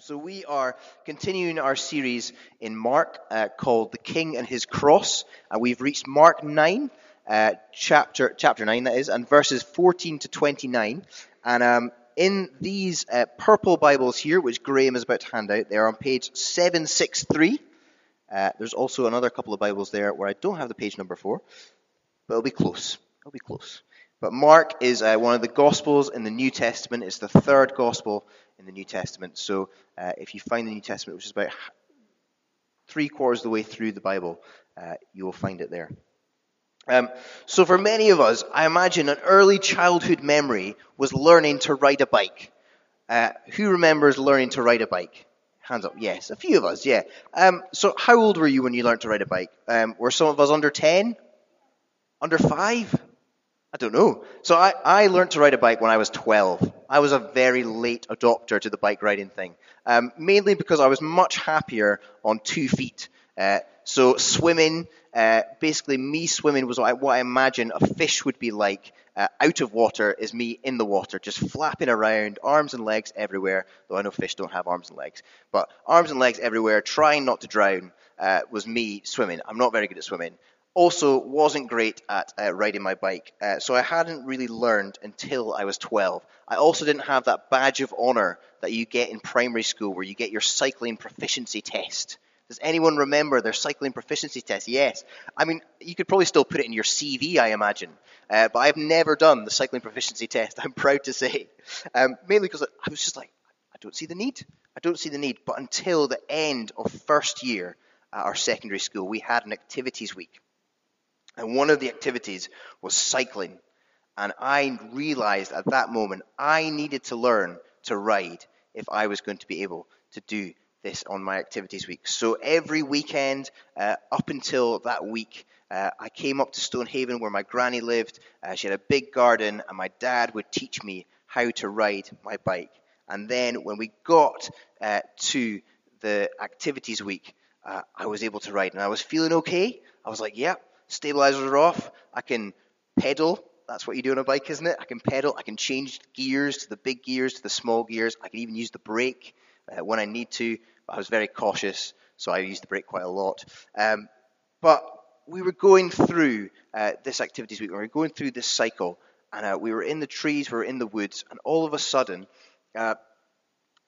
So we are continuing our series in Mark uh, called "The King and His Cross," and we've reached Mark nine, uh, chapter chapter nine that is, and verses fourteen to twenty nine. And um, in these uh, purple Bibles here, which Graham is about to hand out, they're on page seven six three. Uh, there's also another couple of Bibles there where I don't have the page number for, but it'll be close. It'll be close. But Mark is uh, one of the Gospels in the New Testament. It's the third Gospel in the New Testament. So uh, if you find the New Testament, which is about three quarters of the way through the Bible, uh, you will find it there. Um, so for many of us, I imagine an early childhood memory was learning to ride a bike. Uh, who remembers learning to ride a bike? Hands up. Yes, a few of us. Yeah. Um, so how old were you when you learned to ride a bike? Um, were some of us under ten? Under five? I don't know. So I, I learned to ride a bike when I was 12. I was a very late adopter to the bike riding thing, um, mainly because I was much happier on two feet. Uh, so swimming, uh, basically me swimming was what I, what I, imagine a fish would be like uh, out of water is me in the water, just flapping around, arms and legs everywhere, though I know fish don't have arms and legs, but arms and legs everywhere, trying not to drown uh, was me swimming. I'm not very good at swimming also wasn't great at uh, riding my bike, uh, so I hadn't really learned until I was 12. I also didn't have that badge of honor that you get in primary school where you get your cycling proficiency test. Does anyone remember their cycling proficiency test? Yes. I mean, you could probably still put it in your CV, I imagine. Uh, but I've never done the cycling proficiency test, I'm proud to say. Um, mainly because I was just like, I don't see the need. I don't see the need. But until the end of first year at our secondary school, we had an activities week. And one of the activities was cycling. And I realized at that moment I needed to learn to ride if I was going to be able to do this on my activities week. So every weekend, uh, up until that week, uh, I came up to Stonehaven where my granny lived. Uh, she had a big garden, and my dad would teach me how to ride my bike. And then when we got uh, to the activities week, uh, I was able to ride, and I was feeling okay. I was like, "Yeah, stabilizers are off. I can pedal. That's what you do on a bike, isn't it? I can pedal. I can change gears to the big gears to the small gears. I can even use the brake uh, when I need to. I was very cautious, so I used the brake quite a lot. Um, but we were going through uh, this activities week. We were going through this cycle, and uh, we were in the trees, we were in the woods, and all of a sudden, uh,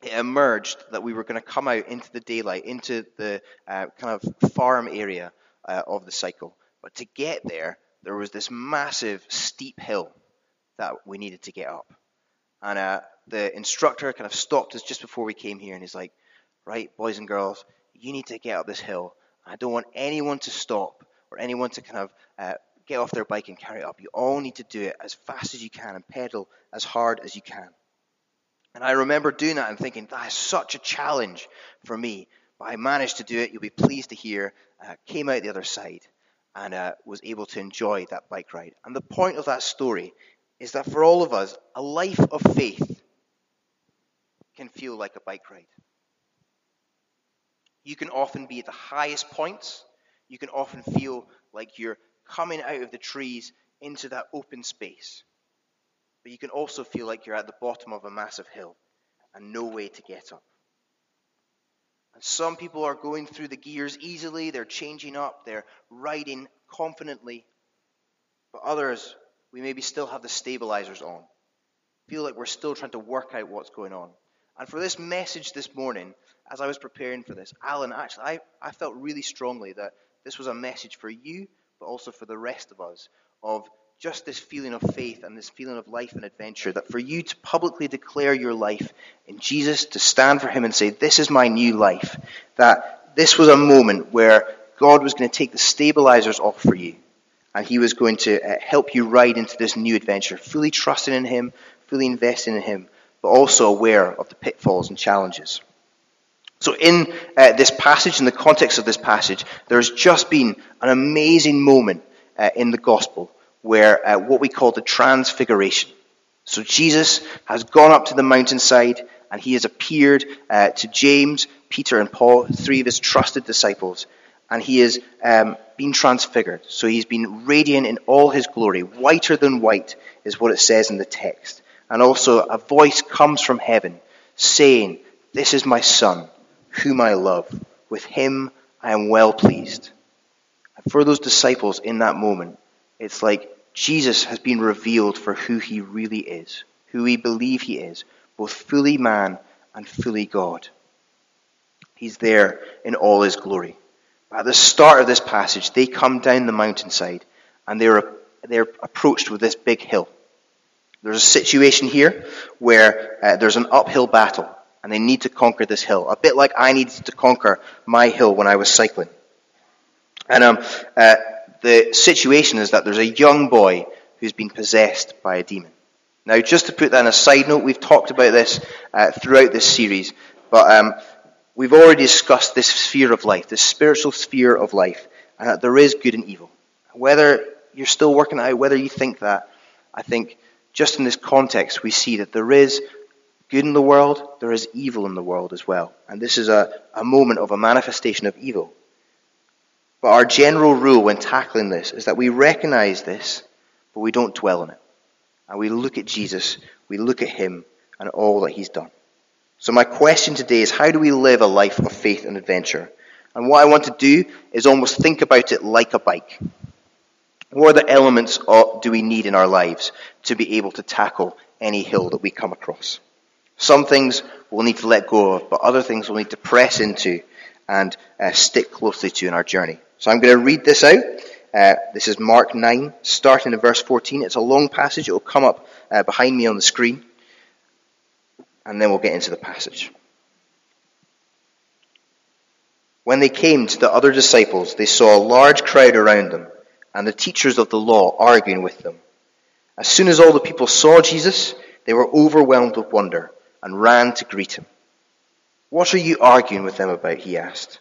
it emerged that we were going to come out into the daylight, into the uh, kind of farm area uh, of the cycle. But to get there, there was this massive steep hill that we needed to get up. And uh, the instructor kind of stopped us just before we came here and he's like, Right, boys and girls, you need to get up this hill. I don't want anyone to stop or anyone to kind of uh, get off their bike and carry it up. You all need to do it as fast as you can and pedal as hard as you can. And I remember doing that and thinking, that is such a challenge for me. But I managed to do it. You'll be pleased to hear. Uh, came out the other side and uh, was able to enjoy that bike ride. And the point of that story is that for all of us, a life of faith can feel like a bike ride. You can often be at the highest points. You can often feel like you're coming out of the trees into that open space. But you can also feel like you're at the bottom of a massive hill and no way to get up. Some people are going through the gears easily, they're changing up, they're riding confidently. But others, we maybe still have the stabilizers on. Feel like we're still trying to work out what's going on. And for this message this morning, as I was preparing for this, Alan, actually, I, I felt really strongly that this was a message for you, but also for the rest of us, of just this feeling of faith and this feeling of life and adventure, that for you to publicly declare your life in Jesus, to stand for Him and say, This is my new life, that this was a moment where God was going to take the stabilizers off for you and He was going to uh, help you ride into this new adventure, fully trusting in Him, fully investing in Him, but also aware of the pitfalls and challenges. So, in uh, this passage, in the context of this passage, there's just been an amazing moment uh, in the gospel where uh, what we call the transfiguration. So Jesus has gone up to the mountainside and he has appeared uh, to James, Peter, and Paul, three of his trusted disciples, and he has um, been transfigured. So he's been radiant in all his glory, whiter than white, is what it says in the text. And also, a voice comes from heaven saying, This is my Son, whom I love. With him I am well pleased. And for those disciples in that moment, it's like Jesus has been revealed for who he really is, who we believe he is, both fully man and fully God. He's there in all his glory. At the start of this passage, they come down the mountainside and they're, they're approached with this big hill. There's a situation here where uh, there's an uphill battle and they need to conquer this hill, a bit like I needed to conquer my hill when I was cycling. And um, uh, the situation is that there's a young boy who's been possessed by a demon. Now, just to put that in a side note, we've talked about this uh, throughout this series, but um, we've already discussed this sphere of life, this spiritual sphere of life, and that there is good and evil. Whether you're still working out, whether you think that, I think just in this context, we see that there is good in the world, there is evil in the world as well. And this is a, a moment of a manifestation of evil. But our general rule when tackling this is that we recognize this, but we don't dwell on it. And we look at Jesus, we look at him, and all that he's done. So, my question today is how do we live a life of faith and adventure? And what I want to do is almost think about it like a bike. What are the elements do we need in our lives to be able to tackle any hill that we come across? Some things we'll need to let go of, but other things we'll need to press into and uh, stick closely to in our journey. So I'm going to read this out. Uh, this is Mark 9, starting in verse 14. It's a long passage. It will come up uh, behind me on the screen. And then we'll get into the passage. When they came to the other disciples, they saw a large crowd around them, and the teachers of the law arguing with them. As soon as all the people saw Jesus, they were overwhelmed with wonder and ran to greet him. What are you arguing with them about? he asked.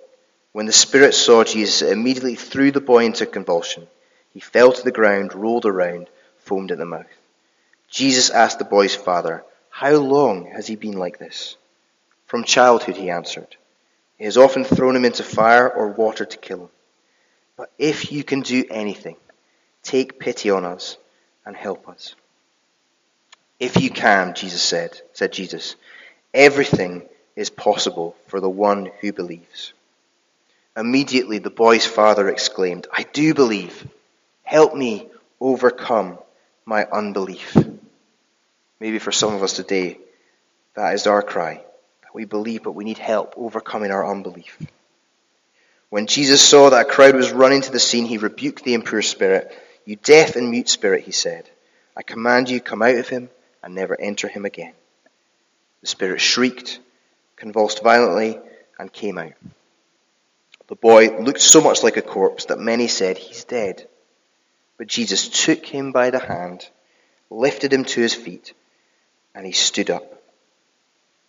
When the spirit saw Jesus, it immediately threw the boy into convulsion. He fell to the ground, rolled around, foamed at the mouth. Jesus asked the boy's father, How long has he been like this? From childhood, he answered. He has often thrown him into fire or water to kill him. But if you can do anything, take pity on us and help us. If you can, Jesus said, said Jesus, everything is possible for the one who believes. Immediately the boy's father exclaimed, I do believe. Help me overcome my unbelief. Maybe for some of us today, that is our cry. That we believe, but we need help overcoming our unbelief. When Jesus saw that a crowd was running to the scene, he rebuked the impure spirit. You deaf and mute spirit, he said, I command you, come out of him and never enter him again. The spirit shrieked, convulsed violently, and came out. The boy looked so much like a corpse that many said, He's dead. But Jesus took him by the hand, lifted him to his feet, and he stood up.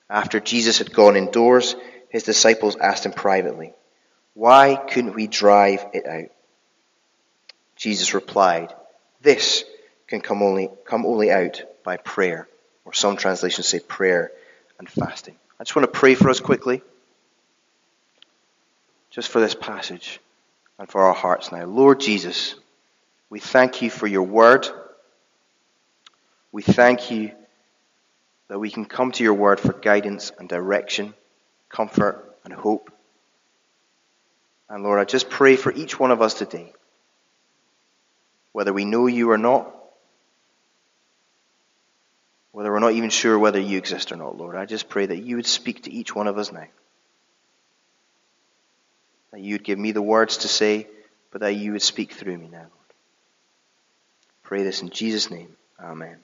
After Jesus had gone indoors, his disciples asked him privately, Why couldn't we drive it out? Jesus replied, This can come only, come only out by prayer. Or some translations say prayer and fasting. I just want to pray for us quickly just for this passage and for our hearts now. Lord Jesus, we thank you for your word. We thank you that we can come to your word for guidance and direction, comfort and hope. And Lord, I just pray for each one of us today, whether we know you or not, whether we're not even sure whether you exist or not, Lord. I just pray that you would speak to each one of us now that you would give me the words to say, but that you would speak through me now. Pray this in Jesus' name. Amen.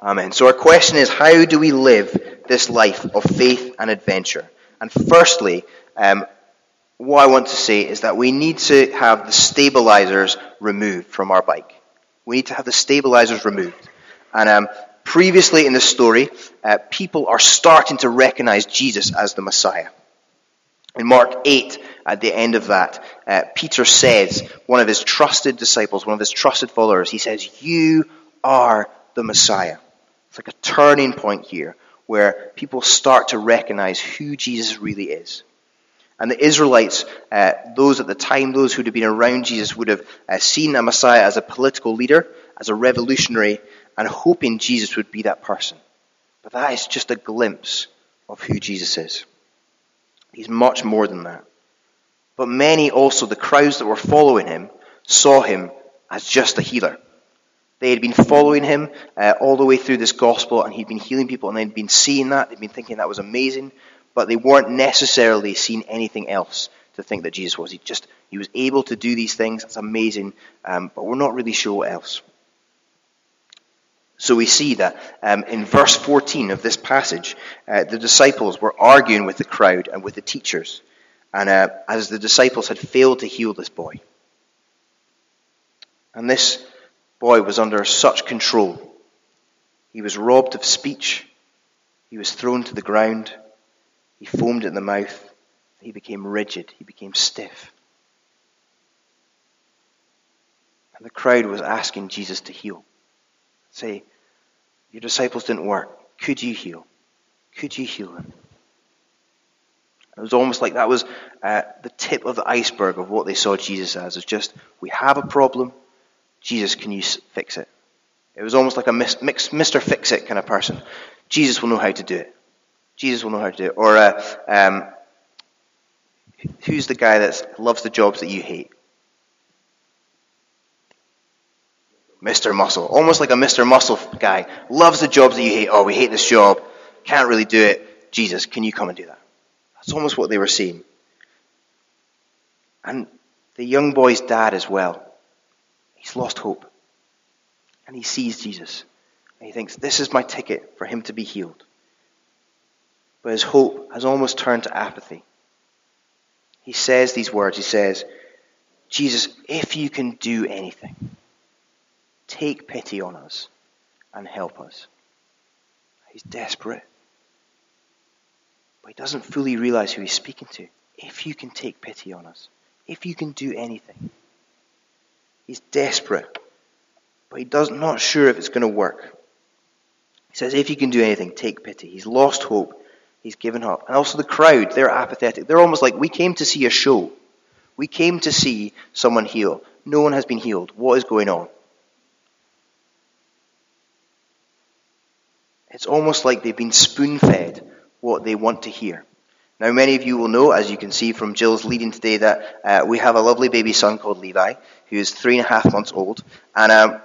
Amen. So our question is, how do we live this life of faith and adventure? And firstly, um, what I want to say is that we need to have the stabilizers removed from our bike. We need to have the stabilizers removed. And um, Previously in the story, uh, people are starting to recognize Jesus as the Messiah. In Mark 8, at the end of that, uh, Peter says, one of his trusted disciples, one of his trusted followers, he says, You are the Messiah. It's like a turning point here where people start to recognize who Jesus really is. And the Israelites, uh, those at the time, those who'd have been around Jesus, would have uh, seen a Messiah as a political leader, as a revolutionary, and hoping Jesus would be that person. But that is just a glimpse of who Jesus is. He's much more than that. But many also, the crowds that were following him, saw him as just a healer. They had been following him uh, all the way through this gospel, and he'd been healing people, and they'd been seeing that. They'd been thinking that was amazing but they weren't necessarily seeing anything else to think that Jesus was. He just he was able to do these things. That's amazing, um, but we're not really sure what else. So we see that um, in verse 14 of this passage, uh, the disciples were arguing with the crowd and with the teachers, and uh, as the disciples had failed to heal this boy, and this boy was under such control. He was robbed of speech. He was thrown to the ground. He foamed at the mouth. He became rigid. He became stiff. And the crowd was asking Jesus to heal. Say, your disciples didn't work. Could you heal? Could you heal them? It was almost like that was uh, the tip of the iceberg of what they saw Jesus as. It's just, we have a problem. Jesus, can you fix it? It was almost like a Mr. Fix It kind of person. Jesus will know how to do it. Jesus will know how to do it. Or uh, um, who's the guy that loves the jobs that you hate? Mr. Muscle. Almost like a Mr. Muscle guy. Loves the jobs that you hate. Oh, we hate this job. Can't really do it. Jesus, can you come and do that? That's almost what they were saying. And the young boy's dad as well. He's lost hope. And he sees Jesus. And he thinks, this is my ticket for him to be healed but his hope has almost turned to apathy. He says these words He says, Jesus, if you can do anything, take pity on us and help us. He's desperate. But he doesn't fully realize who he's speaking to. If you can take pity on us, if you can do anything. He's desperate, but he does not sure if it's going to work. He says, if you can do anything, take pity. He's lost hope He's given up. And also the crowd, they're apathetic. They're almost like, we came to see a show. We came to see someone heal. No one has been healed. What is going on? It's almost like they've been spoon fed what they want to hear. Now, many of you will know, as you can see from Jill's leading today, that uh, we have a lovely baby son called Levi, who is three and a half months old. And um,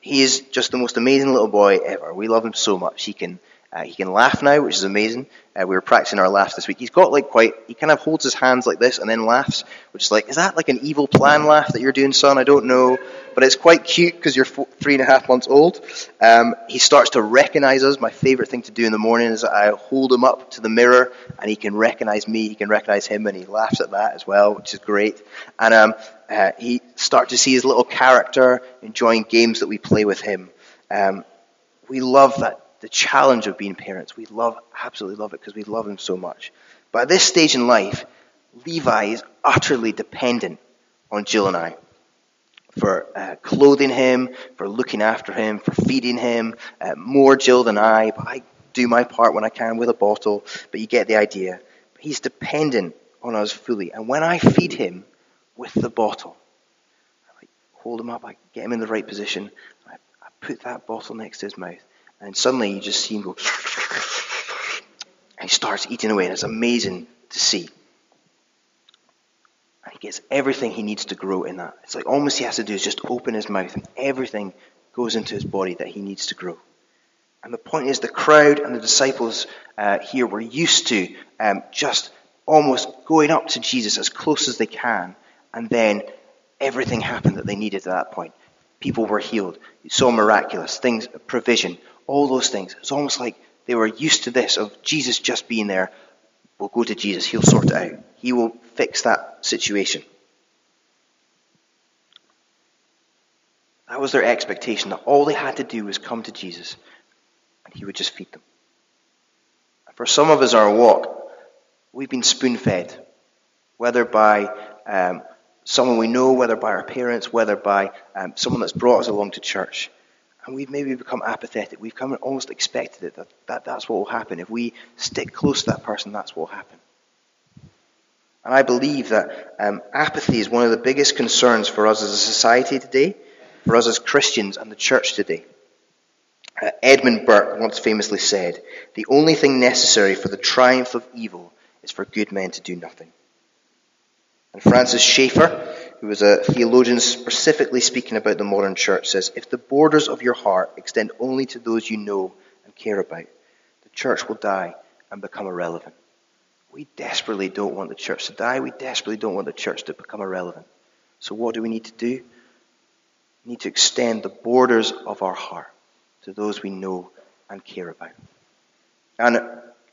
he is just the most amazing little boy ever. We love him so much. He can uh, he can laugh now, which is amazing. Uh, we were practicing our laughs this week. He's got like quite, he kind of holds his hands like this and then laughs, which is like, is that like an evil plan laugh that you're doing, son? I don't know. But it's quite cute because you're four, three and a half months old. Um, he starts to recognize us. My favorite thing to do in the morning is I hold him up to the mirror and he can recognize me, he can recognize him, and he laughs at that as well, which is great. And um, uh, he starts to see his little character enjoying games that we play with him. Um, we love that the challenge of being parents. We love, absolutely love it because we love him so much. But at this stage in life, Levi is utterly dependent on Jill and I for uh, clothing him, for looking after him, for feeding him. Uh, more Jill than I, but I do my part when I can with a bottle. But you get the idea. He's dependent on us fully. And when I feed him with the bottle, I hold him up, I get him in the right position, I, I put that bottle next to his mouth. And suddenly you just see him go, and he starts eating away, and it's amazing to see. And he gets everything he needs to grow in that. It's like almost he has to do is just open his mouth, and everything goes into his body that he needs to grow. And the point is, the crowd and the disciples uh, here were used to um, just almost going up to Jesus as close as they can, and then everything happened that they needed at that point. People were healed. You saw miraculous things, provision, all those things. It's almost like they were used to this of Jesus just being there. We'll go to Jesus. He'll sort it out. He will fix that situation. That was their expectation that all they had to do was come to Jesus and He would just feed them. For some of us, our walk, we've been spoon fed, whether by um, someone we know, whether by our parents, whether by um, someone that's brought us along to church. And we've maybe become apathetic. We've come almost expected it, that, that that's what will happen. If we stick close to that person, that's what will happen. And I believe that um, apathy is one of the biggest concerns for us as a society today, for us as Christians and the church today. Uh, Edmund Burke once famously said, The only thing necessary for the triumph of evil is for good men to do nothing. And Francis Schaeffer, who was a theologian specifically speaking about the modern church, says, If the borders of your heart extend only to those you know and care about, the church will die and become irrelevant. We desperately don't want the church to die. We desperately don't want the church to become irrelevant. So, what do we need to do? We need to extend the borders of our heart to those we know and care about. And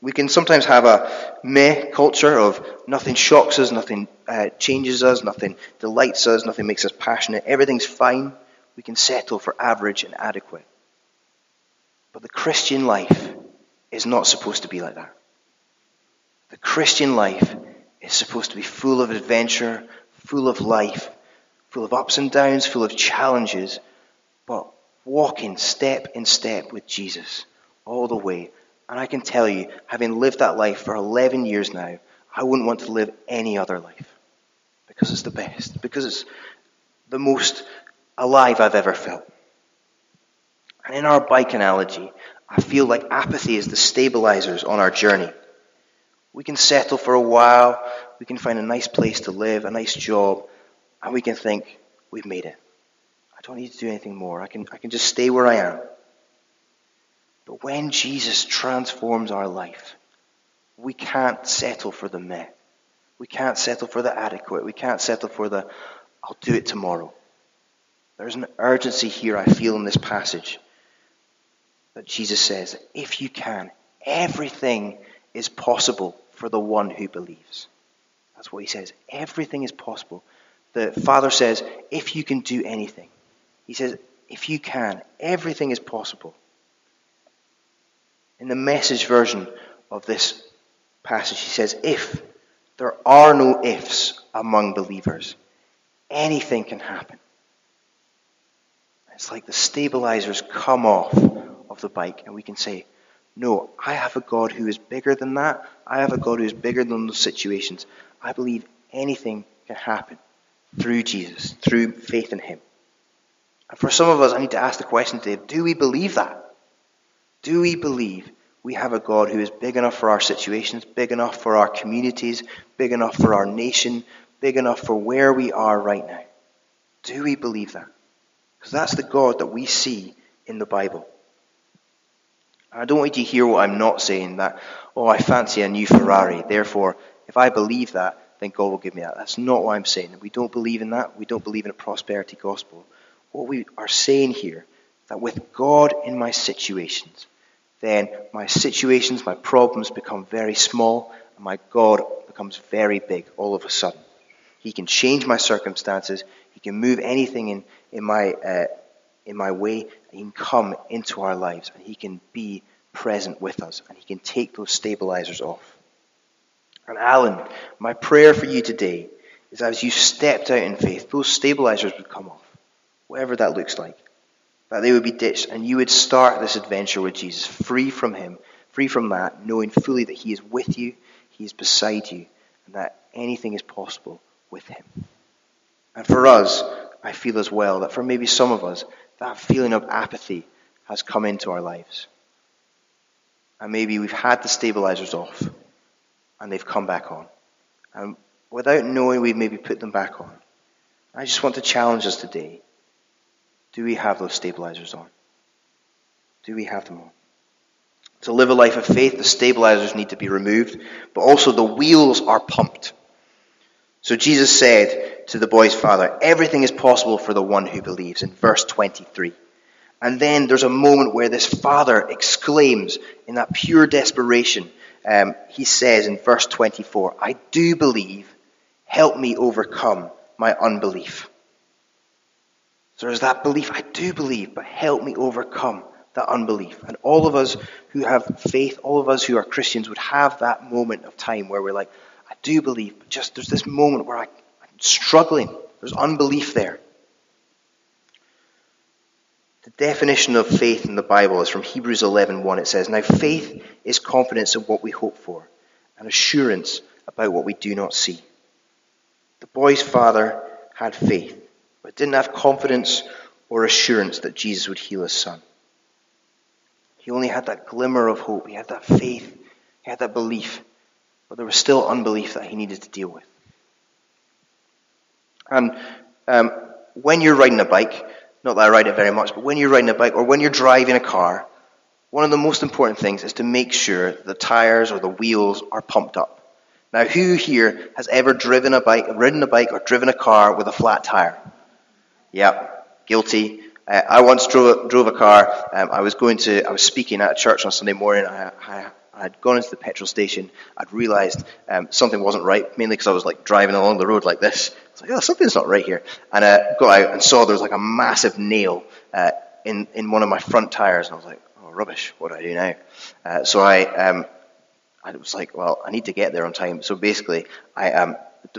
we can sometimes have a meh culture of nothing shocks us, nothing uh, changes us, nothing delights us, nothing makes us passionate. Everything's fine. We can settle for average and adequate. But the Christian life is not supposed to be like that. The Christian life is supposed to be full of adventure, full of life, full of ups and downs, full of challenges, but walking step in step with Jesus all the way. And I can tell you, having lived that life for 11 years now, I wouldn't want to live any other life because it's the best, because it's the most alive I've ever felt. And in our bike analogy, I feel like apathy is the stabilizers on our journey. We can settle for a while, we can find a nice place to live, a nice job, and we can think, we've made it I don't need to do anything more. I can, I can just stay where I am. But when Jesus transforms our life, we can't settle for the meh. We can't settle for the adequate. We can't settle for the, I'll do it tomorrow. There's an urgency here I feel in this passage that Jesus says, if you can, everything is possible for the one who believes. That's what he says. Everything is possible. The Father says, if you can do anything. He says, if you can, everything is possible. In the message version of this passage, he says, if there are no ifs among believers, anything can happen. It's like the stabilizers come off of the bike, and we can say, No, I have a God who is bigger than that. I have a God who is bigger than those situations. I believe anything can happen through Jesus, through faith in Him. And for some of us, I need to ask the question today do we believe that? Do we believe we have a God who is big enough for our situations, big enough for our communities, big enough for our nation, big enough for where we are right now? Do we believe that? Because that's the God that we see in the Bible. I don't want you to hear what I'm not saying that, oh, I fancy a new Ferrari, therefore, if I believe that, then God will give me that. That's not what I'm saying. We don't believe in that. We don't believe in a prosperity gospel what we are saying here that with God in my situations, then my situations, my problems become very small, and my God becomes very big all of a sudden. He can change my circumstances. He can move anything in, in, my, uh, in my way. He can come into our lives, and He can be present with us, and He can take those stabilizers off. And Alan, my prayer for you today is as you stepped out in faith, those stabilizers would come off whatever that looks like, that they would be ditched, and you would start this adventure with Jesus, free from Him, free from that, knowing fully that He is with you, He is beside you, and that anything is possible with Him. And for us, I feel as well that for maybe some of us, that feeling of apathy has come into our lives. And maybe we've had the stabilizers off, and they've come back on. And without knowing, we've maybe put them back on. I just want to challenge us today do we have those stabilizers on? Do we have them on? To live a life of faith, the stabilizers need to be removed, but also the wheels are pumped. So Jesus said to the boy's father, Everything is possible for the one who believes, in verse 23. And then there's a moment where this father exclaims in that pure desperation. Um, he says in verse 24, I do believe, help me overcome my unbelief. So there's that belief, I do believe, but help me overcome that unbelief. And all of us who have faith, all of us who are Christians, would have that moment of time where we're like, I do believe, but just there's this moment where I, I'm struggling. There's unbelief there. The definition of faith in the Bible is from Hebrews 11:1. It says, "Now faith is confidence in what we hope for, and assurance about what we do not see." The boy's father had faith, but didn't have confidence or assurance that Jesus would heal his son. He only had that glimmer of hope. He had that faith. He had that belief. But there was still unbelief that he needed to deal with. And um, when you're riding a bike, not that I ride it very much, but when you're riding a bike or when you're driving a car, one of the most important things is to make sure the tires or the wheels are pumped up. Now, who here has ever driven a bike, ridden a bike, or driven a car with a flat tire? Yep, guilty. Uh, I once drove, drove a car. Um, I was going to, I was speaking at a church on Sunday morning. I, I, I'd gone into the petrol station. I'd realised um, something wasn't right, mainly because I was like driving along the road like this. I was like, oh, something's not right here. And I uh, got out and saw there was like a massive nail uh, in in one of my front tires, and I was like, oh, rubbish. What do I do now? Uh, so I um, I was like, well, I need to get there on time. So basically, I um,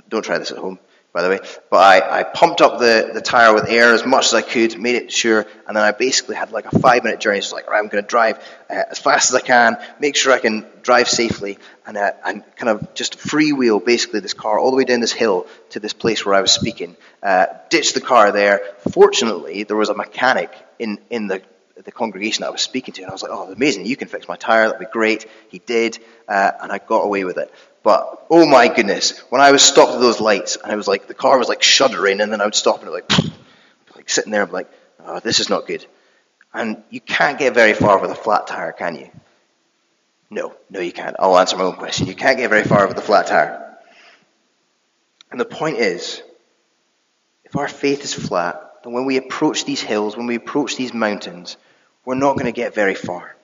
don't try this at home, by the way. But I, I pumped up the, the tire with air as much as I could, made it sure, and then I basically had like a five minute journey. It's like, right, I'm going to drive uh, as fast as I can, make sure I can drive safely, and, uh, and kind of just freewheel basically this car all the way down this hill to this place where I was speaking. Uh, ditched the car there. Fortunately, there was a mechanic in, in the the congregation that I was speaking to, and I was like, "Oh, amazing! You can fix my tire. That'd be great." He did, uh, and I got away with it. But oh my goodness, when I was stopped at those lights, and I was like, the car was like shuddering, and then I would stop and like, like sitting there, I'm like, "Oh, this is not good." And you can't get very far with a flat tire, can you? No, no, you can't. I'll answer my own question. You can't get very far with a flat tire. And the point is, if our faith is flat, then when we approach these hills, when we approach these mountains, we're not going to get very far.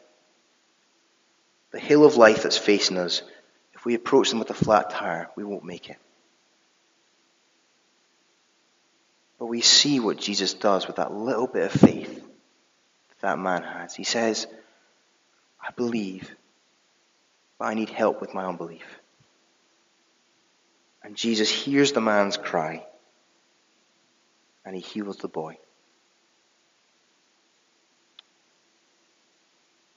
The hill of life that's facing us, if we approach them with a flat tire, we won't make it. But we see what Jesus does with that little bit of faith that, that man has. He says, I believe, but I need help with my unbelief. And Jesus hears the man's cry and he heals the boy.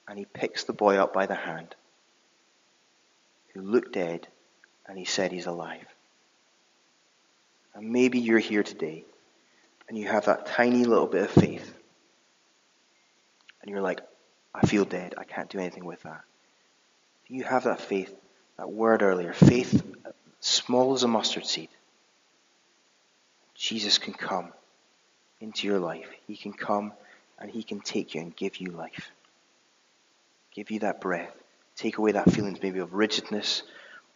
and he picks the boy up by the hand, who looked dead, and he said he's alive. And maybe you're here today, and you have that tiny little bit of faith, and you're like, I feel dead. I can't do anything with that. You have that faith, that word earlier, faith small as a mustard seed? Jesus can come into your life. He can come and he can take you and give you life give you that breath, take away that feelings maybe of rigidness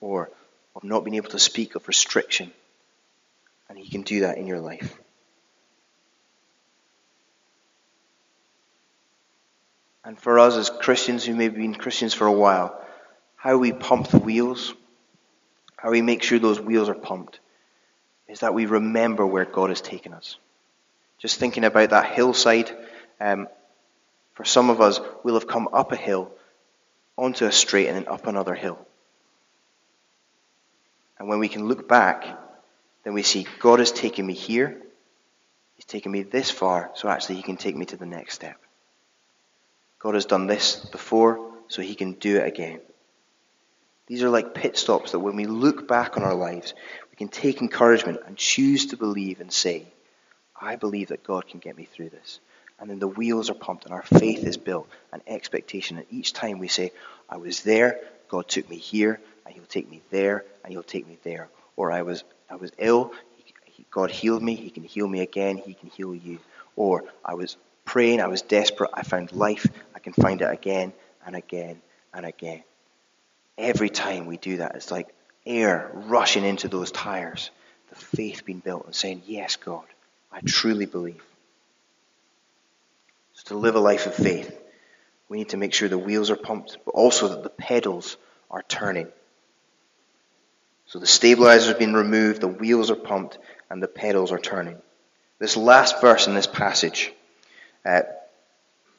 or of not being able to speak, of restriction. And He can do that in your life. And for us as Christians who may have been Christians for a while, how we pump the wheels, how we make sure those wheels are pumped, is that we remember where God has taken us. Just thinking about that hillside, um, for some of us, we'll have come up a hill, onto a straight, and then up another hill. And when we can look back, then we see God has taken me here. He's taken me this far, so actually He can take me to the next step. God has done this before, so He can do it again. These are like pit stops that when we look back on our lives, we can take encouragement and choose to believe and say, I believe that God can get me through this. And then the wheels are pumped and our faith is built and expectation. And each time we say, I was there, God took me here, and He'll take me there, and He'll take me there. Or I was, I was ill, God healed me, He can heal me again, He can heal you. Or I was praying, I was desperate, I found life, I can find it again and again and again. Every time we do that, it's like air rushing into those tires. The faith being built and saying, Yes, God, I truly believe. So to live a life of faith, we need to make sure the wheels are pumped, but also that the pedals are turning. So the stabilizer has been removed, the wheels are pumped, and the pedals are turning. This last verse in this passage, uh,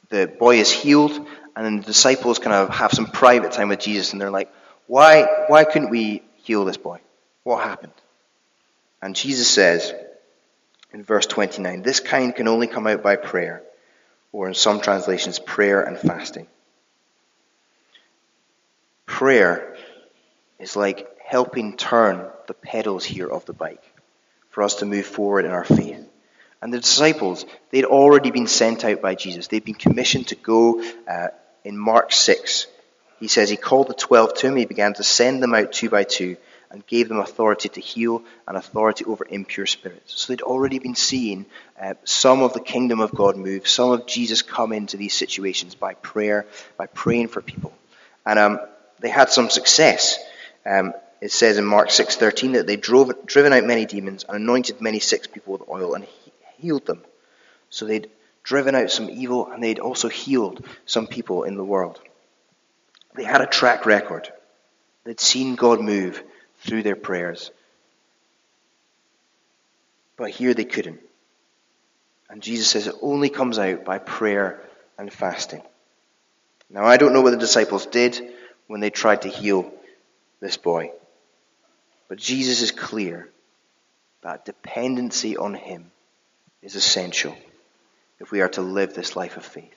the boy is healed, and then the disciples kind of have some private time with Jesus, and they're like, why, why couldn't we heal this boy? What happened? And Jesus says in verse 29, this kind can only come out by prayer, or in some translations, prayer and fasting. Prayer is like helping turn the pedals here of the bike for us to move forward in our faith. And the disciples, they'd already been sent out by Jesus. They'd been commissioned to go uh, in Mark 6. He says he called the twelve to him. He began to send them out two by two and gave them authority to heal and authority over impure spirits. So they'd already been seeing uh, some of the kingdom of God move, some of Jesus come into these situations by prayer, by praying for people. And um, they had some success. Um, it says in Mark 6:13 that they drove driven out many demons and anointed many sick people with oil and healed them. So they'd driven out some evil and they'd also healed some people in the world. They had a track record. They'd seen God move through their prayers. But here they couldn't. And Jesus says it only comes out by prayer and fasting. Now, I don't know what the disciples did when they tried to heal this boy. But Jesus is clear that dependency on Him is essential if we are to live this life of faith.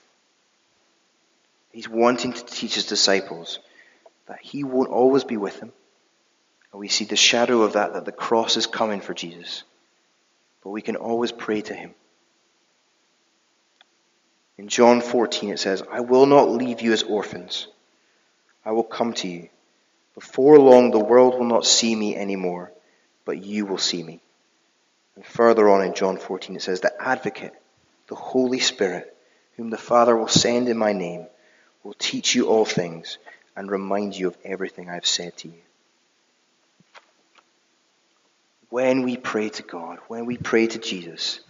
He's wanting to teach his disciples that he won't always be with them. And we see the shadow of that, that the cross is coming for Jesus. But we can always pray to him. In John 14, it says, I will not leave you as orphans. I will come to you. Before long, the world will not see me anymore, but you will see me. And further on in John 14, it says, The advocate, the Holy Spirit, whom the Father will send in my name, will teach you all things and remind you of everything I've said to you. When we pray to God, when we pray to Jesus,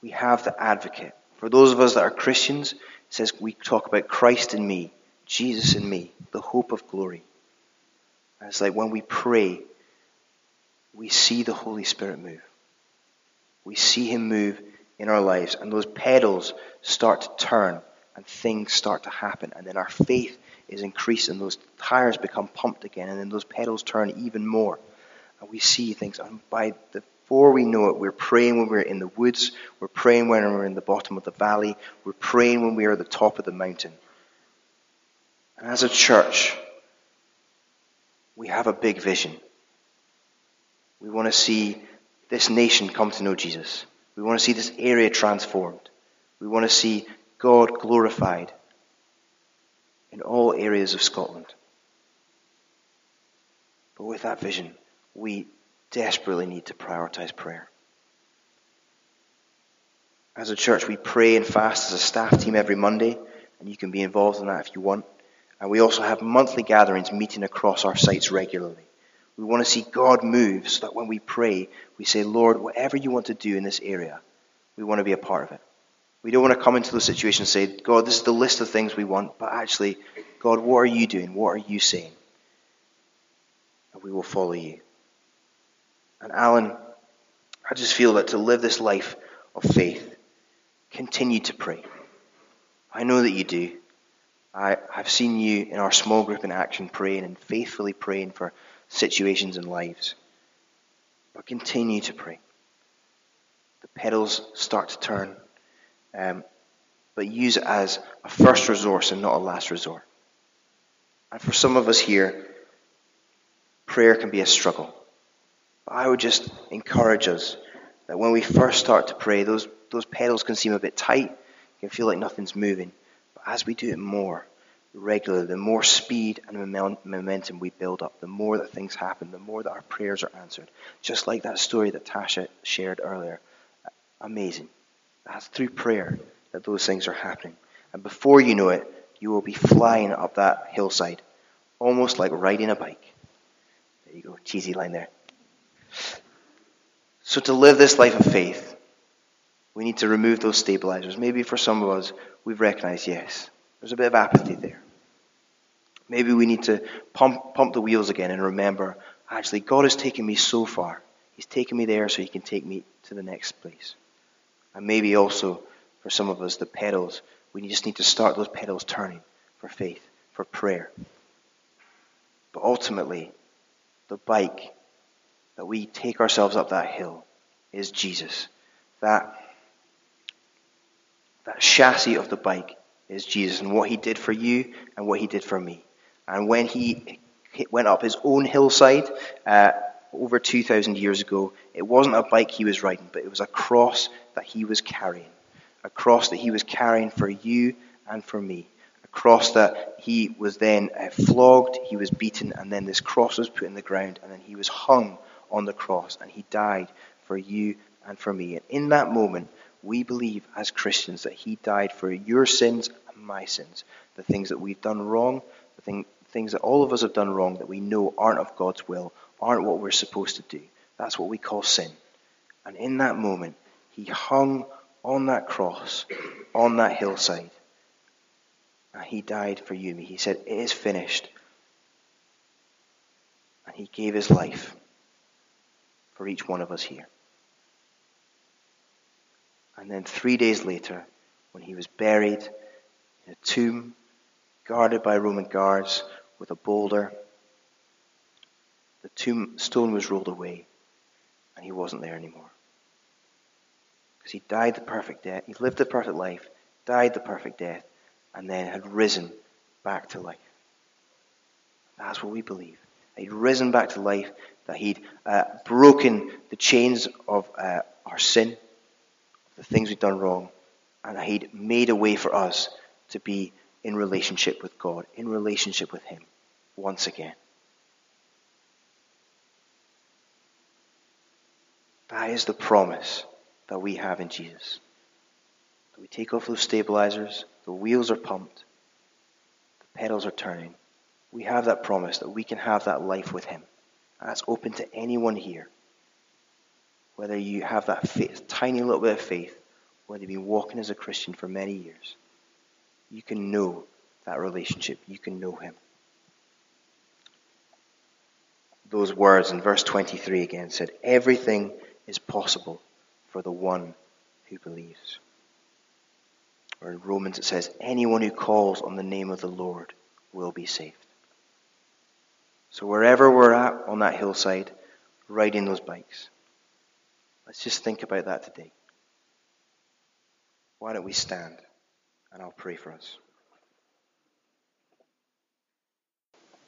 we have the advocate. For those of us that are Christians, it says we talk about Christ in me, Jesus in me, the hope of glory. And it's like when we pray, we see the Holy Spirit move. We see Him move in our lives, and those pedals start to turn, and things start to happen, and then our faith is increased, and those tires become pumped again, and then those pedals turn even more, we see things. And by the before we know it, we're praying when we're in the woods, we're praying when we're in the bottom of the valley, we're praying when we are at the top of the mountain. And as a church, we have a big vision. We want to see this nation come to know Jesus. We want to see this area transformed. We want to see God glorified in all areas of Scotland. But with that vision, we desperately need to prioritize prayer. As a church, we pray and fast as a staff team every Monday, and you can be involved in that if you want. And we also have monthly gatherings meeting across our sites regularly. We want to see God move so that when we pray, we say, Lord, whatever you want to do in this area, we want to be a part of it. We don't want to come into those situations and say, God, this is the list of things we want, but actually, God, what are you doing? What are you saying? And we will follow you. And Alan, I just feel that to live this life of faith, continue to pray. I know that you do. I, I've seen you in our small group in action praying and faithfully praying for situations and lives. But continue to pray. The pedals start to turn, um, but use it as a first resource and not a last resort. And for some of us here, prayer can be a struggle. I would just encourage us that when we first start to pray, those, those pedals can seem a bit tight, you can feel like nothing's moving. But as we do it more, regularly, the more speed and momentum we build up, the more that things happen, the more that our prayers are answered. Just like that story that Tasha shared earlier. Amazing. That's through prayer that those things are happening. And before you know it, you will be flying up that hillside, almost like riding a bike. There you go, cheesy line there. So, to live this life of faith, we need to remove those stabilizers. Maybe for some of us, we've recognized, yes, there's a bit of apathy there. Maybe we need to pump, pump the wheels again and remember actually, God has taken me so far. He's taken me there so He can take me to the next place. And maybe also, for some of us, the pedals, We just need to start those pedals turning for faith, for prayer. But ultimately, the bike that we take ourselves up that hill is Jesus. That, that chassis of the bike is Jesus and what he did for you and what he did for me. And when he went up his own hillside uh, over 2,000 years ago, it wasn't a bike he was riding, but it was a cross that he was carrying. A cross that he was carrying for you and for me. A cross that he was then uh, flogged, he was beaten, and then this cross was put in the ground, and then he was hung on the cross, and he died for you and for me. And in that moment, we believe as Christians that he died for your sins and my sins, the things that we've done wrong, the thing, things that all of us have done wrong that we know aren't of God's will, aren't what we're supposed to do. That's what we call sin. And in that moment, he hung on that cross, on that hillside. And he died for you and me. He said, It is finished. And he gave his life for each one of us here. And then three days later, when he was buried in a tomb guarded by Roman guards, with a boulder. The tombstone was rolled away, and he wasn't there anymore. Because he died the perfect death, he lived the perfect life, died the perfect death, and then had risen back to life. That's what we believe. He'd risen back to life, that he'd uh, broken the chains of uh, our sin, the things we'd done wrong, and that he'd made a way for us to be in relationship with God, in relationship with Him once again. That is the promise that we have in Jesus. We take off those stabilizers, the wheels are pumped, the pedals are turning. We have that promise that we can have that life with Him. And that's open to anyone here. Whether you have that faith, tiny little bit of faith, whether you've been walking as a Christian for many years, you can know that relationship. You can know him. Those words in verse 23 again said, Everything is possible for the one who believes. Or in Romans it says, Anyone who calls on the name of the Lord will be saved. So wherever we're at on that hillside, riding those bikes, let's just think about that today. Why don't we stand and I'll pray for us.